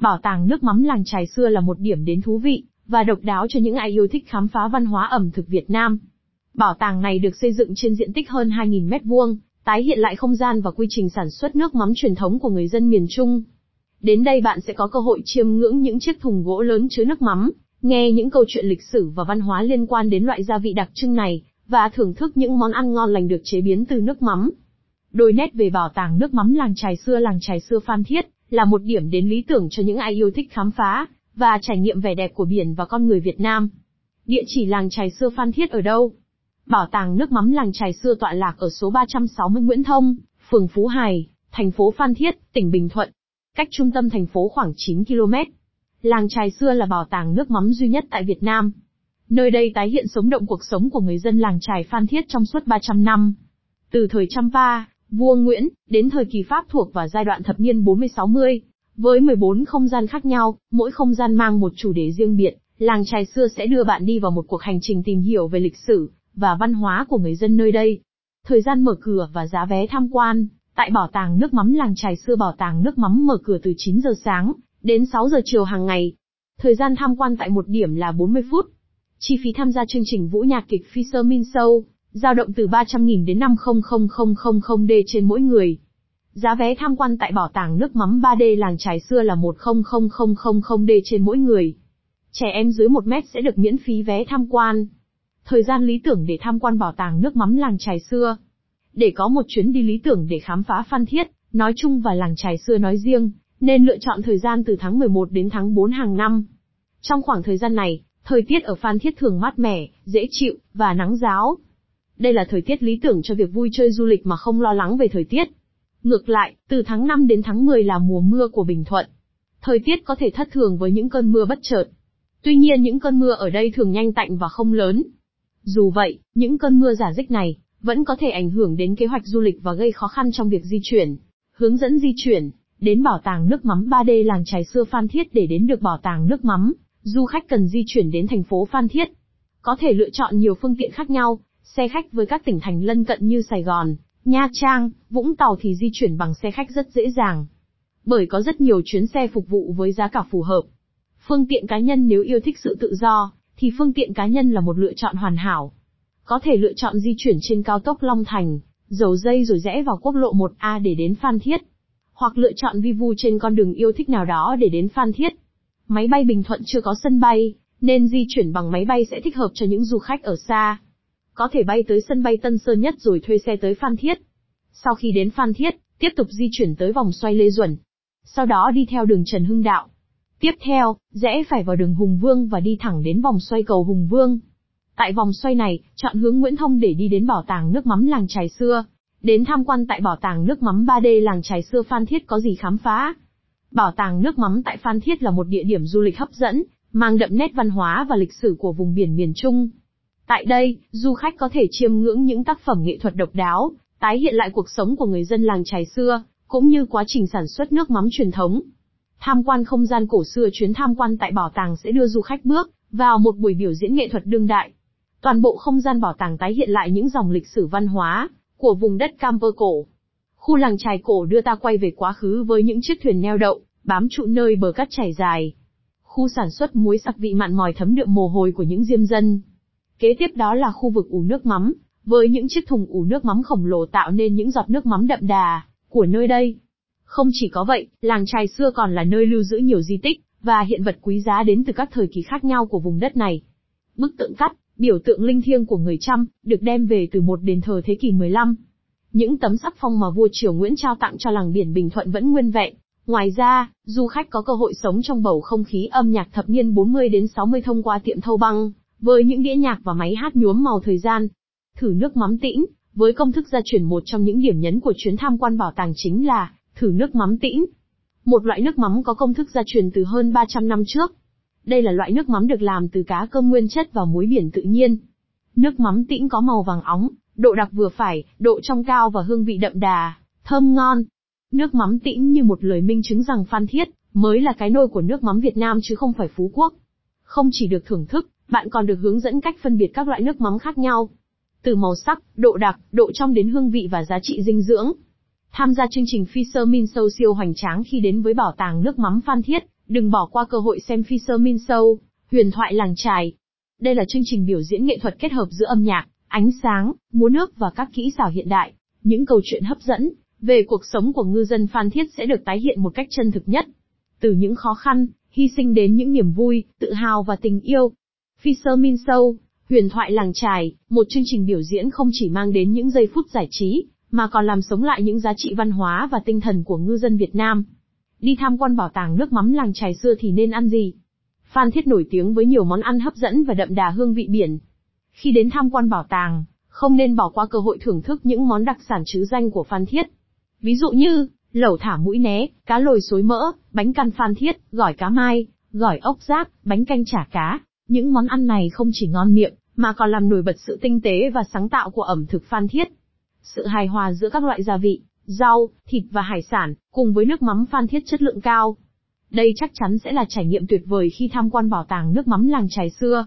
Bảo tàng nước mắm làng trài xưa là một điểm đến thú vị, và độc đáo cho những ai yêu thích khám phá văn hóa ẩm thực Việt Nam. Bảo tàng này được xây dựng trên diện tích hơn 2.000 mét vuông, tái hiện lại không gian và quy trình sản xuất nước mắm truyền thống của người dân miền Trung. Đến đây bạn sẽ có cơ hội chiêm ngưỡng những chiếc thùng gỗ lớn chứa nước mắm, nghe những câu chuyện lịch sử và văn hóa liên quan đến loại gia vị đặc trưng này, và thưởng thức những món ăn ngon lành được chế biến từ nước mắm. Đôi nét về bảo tàng nước mắm làng trài xưa làng trài xưa Phan Thiết là một điểm đến lý tưởng cho những ai yêu thích khám phá và trải nghiệm vẻ đẹp của biển và con người Việt Nam. Địa chỉ làng trài xưa Phan Thiết ở đâu? Bảo tàng nước mắm làng trài xưa tọa lạc ở số 360 Nguyễn Thông, phường Phú Hải, thành phố Phan Thiết, tỉnh Bình Thuận. Cách trung tâm thành phố khoảng 9 km. Làng trài xưa là bảo tàng nước mắm duy nhất tại Việt Nam. Nơi đây tái hiện sống động cuộc sống của người dân làng trài Phan Thiết trong suốt 300 năm. Từ thời Champa, vua Nguyễn, đến thời kỳ Pháp thuộc vào giai đoạn thập niên 40-60. Với 14 không gian khác nhau, mỗi không gian mang một chủ đề riêng biệt, làng trài xưa sẽ đưa bạn đi vào một cuộc hành trình tìm hiểu về lịch sử và văn hóa của người dân nơi đây. Thời gian mở cửa và giá vé tham quan, tại bảo tàng nước mắm làng trài xưa bảo tàng nước mắm mở cửa từ 9 giờ sáng đến 6 giờ chiều hàng ngày. Thời gian tham quan tại một điểm là 40 phút. Chi phí tham gia chương trình vũ nhạc kịch Fisher Min Show, dao động từ 300.000 đến 500.000 D trên mỗi người. Giá vé tham quan tại bảo tàng nước mắm 3D làng trài xưa là 100.000 D trên mỗi người. Trẻ em dưới 1 mét sẽ được miễn phí vé tham quan. Thời gian lý tưởng để tham quan bảo tàng nước mắm làng trài xưa. Để có một chuyến đi lý tưởng để khám phá Phan Thiết, nói chung và làng trài xưa nói riêng, nên lựa chọn thời gian từ tháng 11 đến tháng 4 hàng năm. Trong khoảng thời gian này, thời tiết ở Phan Thiết thường mát mẻ, dễ chịu, và nắng giáo. Đây là thời tiết lý tưởng cho việc vui chơi du lịch mà không lo lắng về thời tiết. Ngược lại, từ tháng 5 đến tháng 10 là mùa mưa của Bình Thuận. Thời tiết có thể thất thường với những cơn mưa bất chợt. Tuy nhiên những cơn mưa ở đây thường nhanh tạnh và không lớn. Dù vậy, những cơn mưa giả dích này vẫn có thể ảnh hưởng đến kế hoạch du lịch và gây khó khăn trong việc di chuyển. Hướng dẫn di chuyển đến bảo tàng nước mắm 3D làng trài xưa Phan Thiết để đến được bảo tàng nước mắm, du khách cần di chuyển đến thành phố Phan Thiết. Có thể lựa chọn nhiều phương tiện khác nhau, xe khách với các tỉnh thành lân cận như Sài Gòn, Nha Trang, Vũng Tàu thì di chuyển bằng xe khách rất dễ dàng. Bởi có rất nhiều chuyến xe phục vụ với giá cả phù hợp. Phương tiện cá nhân nếu yêu thích sự tự do, thì phương tiện cá nhân là một lựa chọn hoàn hảo. Có thể lựa chọn di chuyển trên cao tốc Long Thành, dầu dây rồi rẽ vào quốc lộ 1A để đến Phan Thiết. Hoặc lựa chọn vi vu trên con đường yêu thích nào đó để đến Phan Thiết. Máy bay Bình Thuận chưa có sân bay, nên di chuyển bằng máy bay sẽ thích hợp cho những du khách ở xa. Có thể bay tới sân bay Tân Sơn Nhất rồi thuê xe tới Phan Thiết. Sau khi đến Phan Thiết, tiếp tục di chuyển tới vòng xoay Lê Duẩn. Sau đó đi theo đường Trần Hưng Đạo. Tiếp theo, rẽ phải vào đường Hùng Vương và đi thẳng đến vòng xoay cầu Hùng Vương. Tại vòng xoay này, chọn hướng Nguyễn Thông để đi đến bảo tàng nước mắm làng trài xưa. Đến tham quan tại bảo tàng nước mắm 3D làng trài xưa Phan Thiết có gì khám phá. Bảo tàng nước mắm tại Phan Thiết là một địa điểm du lịch hấp dẫn, mang đậm nét văn hóa và lịch sử của vùng biển miền Trung. Tại đây, du khách có thể chiêm ngưỡng những tác phẩm nghệ thuật độc đáo, tái hiện lại cuộc sống của người dân làng trài xưa, cũng như quá trình sản xuất nước mắm truyền thống. Tham quan không gian cổ xưa chuyến tham quan tại bảo tàng sẽ đưa du khách bước vào một buổi biểu diễn nghệ thuật đương đại. Toàn bộ không gian bảo tàng tái hiện lại những dòng lịch sử văn hóa của vùng đất Camper cổ. Khu làng trài cổ đưa ta quay về quá khứ với những chiếc thuyền neo đậu, bám trụ nơi bờ cát trải dài. Khu sản xuất muối sặc vị mặn mòi thấm đượm mồ hôi của những diêm dân. Kế tiếp đó là khu vực ủ nước mắm, với những chiếc thùng ủ nước mắm khổng lồ tạo nên những giọt nước mắm đậm đà của nơi đây. Không chỉ có vậy, làng trài xưa còn là nơi lưu giữ nhiều di tích và hiện vật quý giá đến từ các thời kỳ khác nhau của vùng đất này. Bức tượng cắt, biểu tượng linh thiêng của người Trăm, được đem về từ một đền thờ thế kỷ 15. Những tấm sắc phong mà vua Triều Nguyễn trao tặng cho làng biển Bình Thuận vẫn nguyên vẹn. Ngoài ra, du khách có cơ hội sống trong bầu không khí âm nhạc thập niên 40 đến 60 thông qua tiệm thâu băng, với những đĩa nhạc và máy hát nhuốm màu thời gian. Thử nước mắm tĩnh, với công thức gia truyền một trong những điểm nhấn của chuyến tham quan bảo tàng chính là thử nước mắm tĩnh. Một loại nước mắm có công thức gia truyền từ hơn 300 năm trước. Đây là loại nước mắm được làm từ cá cơm nguyên chất và muối biển tự nhiên. Nước mắm tĩnh có màu vàng óng, độ đặc vừa phải, độ trong cao và hương vị đậm đà, thơm ngon. Nước mắm tĩnh như một lời minh chứng rằng Phan Thiết mới là cái nôi của nước mắm Việt Nam chứ không phải Phú Quốc. Không chỉ được thưởng thức, bạn còn được hướng dẫn cách phân biệt các loại nước mắm khác nhau. Từ màu sắc, độ đặc, độ trong đến hương vị và giá trị dinh dưỡng. Tham gia chương trình Fisher Min Show siêu hoành tráng khi đến với bảo tàng nước mắm Phan Thiết, Đừng bỏ qua cơ hội xem Fisherman Show, huyền thoại làng trài. Đây là chương trình biểu diễn nghệ thuật kết hợp giữa âm nhạc, ánh sáng, múa nước và các kỹ xảo hiện đại. Những câu chuyện hấp dẫn về cuộc sống của ngư dân Phan Thiết sẽ được tái hiện một cách chân thực nhất. Từ những khó khăn, hy sinh đến những niềm vui, tự hào và tình yêu. Fisherman Show, huyền thoại làng trài, một chương trình biểu diễn không chỉ mang đến những giây phút giải trí, mà còn làm sống lại những giá trị văn hóa và tinh thần của ngư dân Việt Nam. Đi tham quan bảo tàng nước mắm làng trài xưa thì nên ăn gì? Phan Thiết nổi tiếng với nhiều món ăn hấp dẫn và đậm đà hương vị biển. Khi đến tham quan bảo tàng, không nên bỏ qua cơ hội thưởng thức những món đặc sản trứ danh của Phan Thiết. Ví dụ như, lẩu thả mũi né, cá lồi xối mỡ, bánh căn Phan Thiết, gỏi cá mai, gỏi ốc giáp, bánh canh chả cá. Những món ăn này không chỉ ngon miệng, mà còn làm nổi bật sự tinh tế và sáng tạo của ẩm thực Phan Thiết. Sự hài hòa giữa các loại gia vị, rau, thịt và hải sản, cùng với nước mắm Phan Thiết chất lượng cao. Đây chắc chắn sẽ là trải nghiệm tuyệt vời khi tham quan bảo tàng nước mắm làng trài xưa.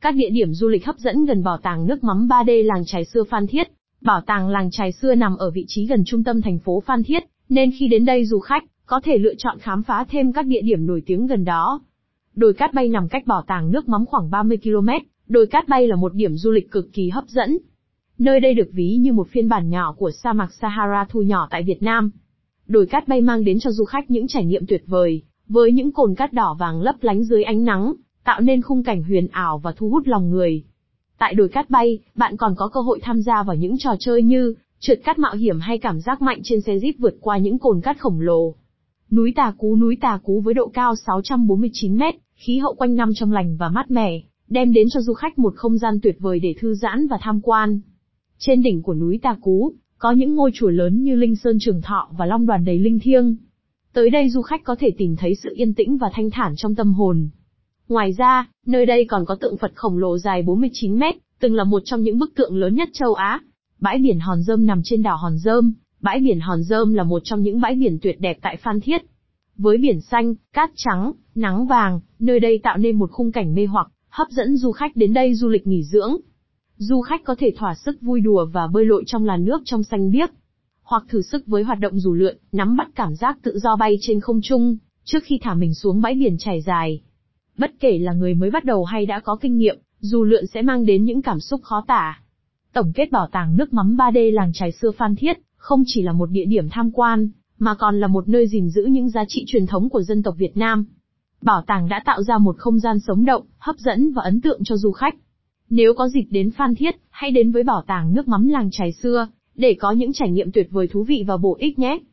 Các địa điểm du lịch hấp dẫn gần bảo tàng nước mắm 3D làng trài xưa Phan Thiết. Bảo tàng làng trài xưa nằm ở vị trí gần trung tâm thành phố Phan Thiết, nên khi đến đây du khách có thể lựa chọn khám phá thêm các địa điểm nổi tiếng gần đó. Đồi Cát Bay nằm cách bảo tàng nước mắm khoảng 30 km, đồi Cát Bay là một điểm du lịch cực kỳ hấp dẫn. Nơi đây được ví như một phiên bản nhỏ của sa mạc Sahara thu nhỏ tại Việt Nam. Đồi Cát Bay mang đến cho du khách những trải nghiệm tuyệt vời, với những cồn cát đỏ vàng lấp lánh dưới ánh nắng, tạo nên khung cảnh huyền ảo và thu hút lòng người. Tại đồi cát bay, bạn còn có cơ hội tham gia vào những trò chơi như trượt cát mạo hiểm hay cảm giác mạnh trên xe jeep vượt qua những cồn cát khổng lồ. Núi Tà Cú Núi Tà Cú với độ cao 649 mét, khí hậu quanh năm trong lành và mát mẻ, đem đến cho du khách một không gian tuyệt vời để thư giãn và tham quan. Trên đỉnh của núi Tà Cú, có những ngôi chùa lớn như Linh Sơn Trường Thọ và Long Đoàn đầy linh thiêng. Tới đây du khách có thể tìm thấy sự yên tĩnh và thanh thản trong tâm hồn. Ngoài ra, nơi đây còn có tượng Phật khổng lồ dài 49 mét, từng là một trong những bức tượng lớn nhất châu Á. Bãi biển Hòn Dơm nằm trên đảo Hòn Dơm, bãi biển Hòn Dơm là một trong những bãi biển tuyệt đẹp tại Phan Thiết. Với biển xanh, cát trắng, nắng vàng, nơi đây tạo nên một khung cảnh mê hoặc, hấp dẫn du khách đến đây du lịch nghỉ dưỡng. Du khách có thể thỏa sức vui đùa và bơi lội trong làn nước trong xanh biếc, hoặc thử sức với hoạt động dù lượn, nắm bắt cảm giác tự do bay trên không trung, trước khi thả mình xuống bãi biển trải dài. Bất kể là người mới bắt đầu hay đã có kinh nghiệm, dù lượn sẽ mang đến những cảm xúc khó tả. Tổng kết bảo tàng nước mắm 3D làng trài xưa Phan Thiết, không chỉ là một địa điểm tham quan, mà còn là một nơi gìn giữ những giá trị truyền thống của dân tộc Việt Nam. Bảo tàng đã tạo ra một không gian sống động, hấp dẫn và ấn tượng cho du khách. Nếu có dịp đến Phan Thiết, hãy đến với bảo tàng nước mắm làng trài xưa, để có những trải nghiệm tuyệt vời thú vị và bổ ích nhé.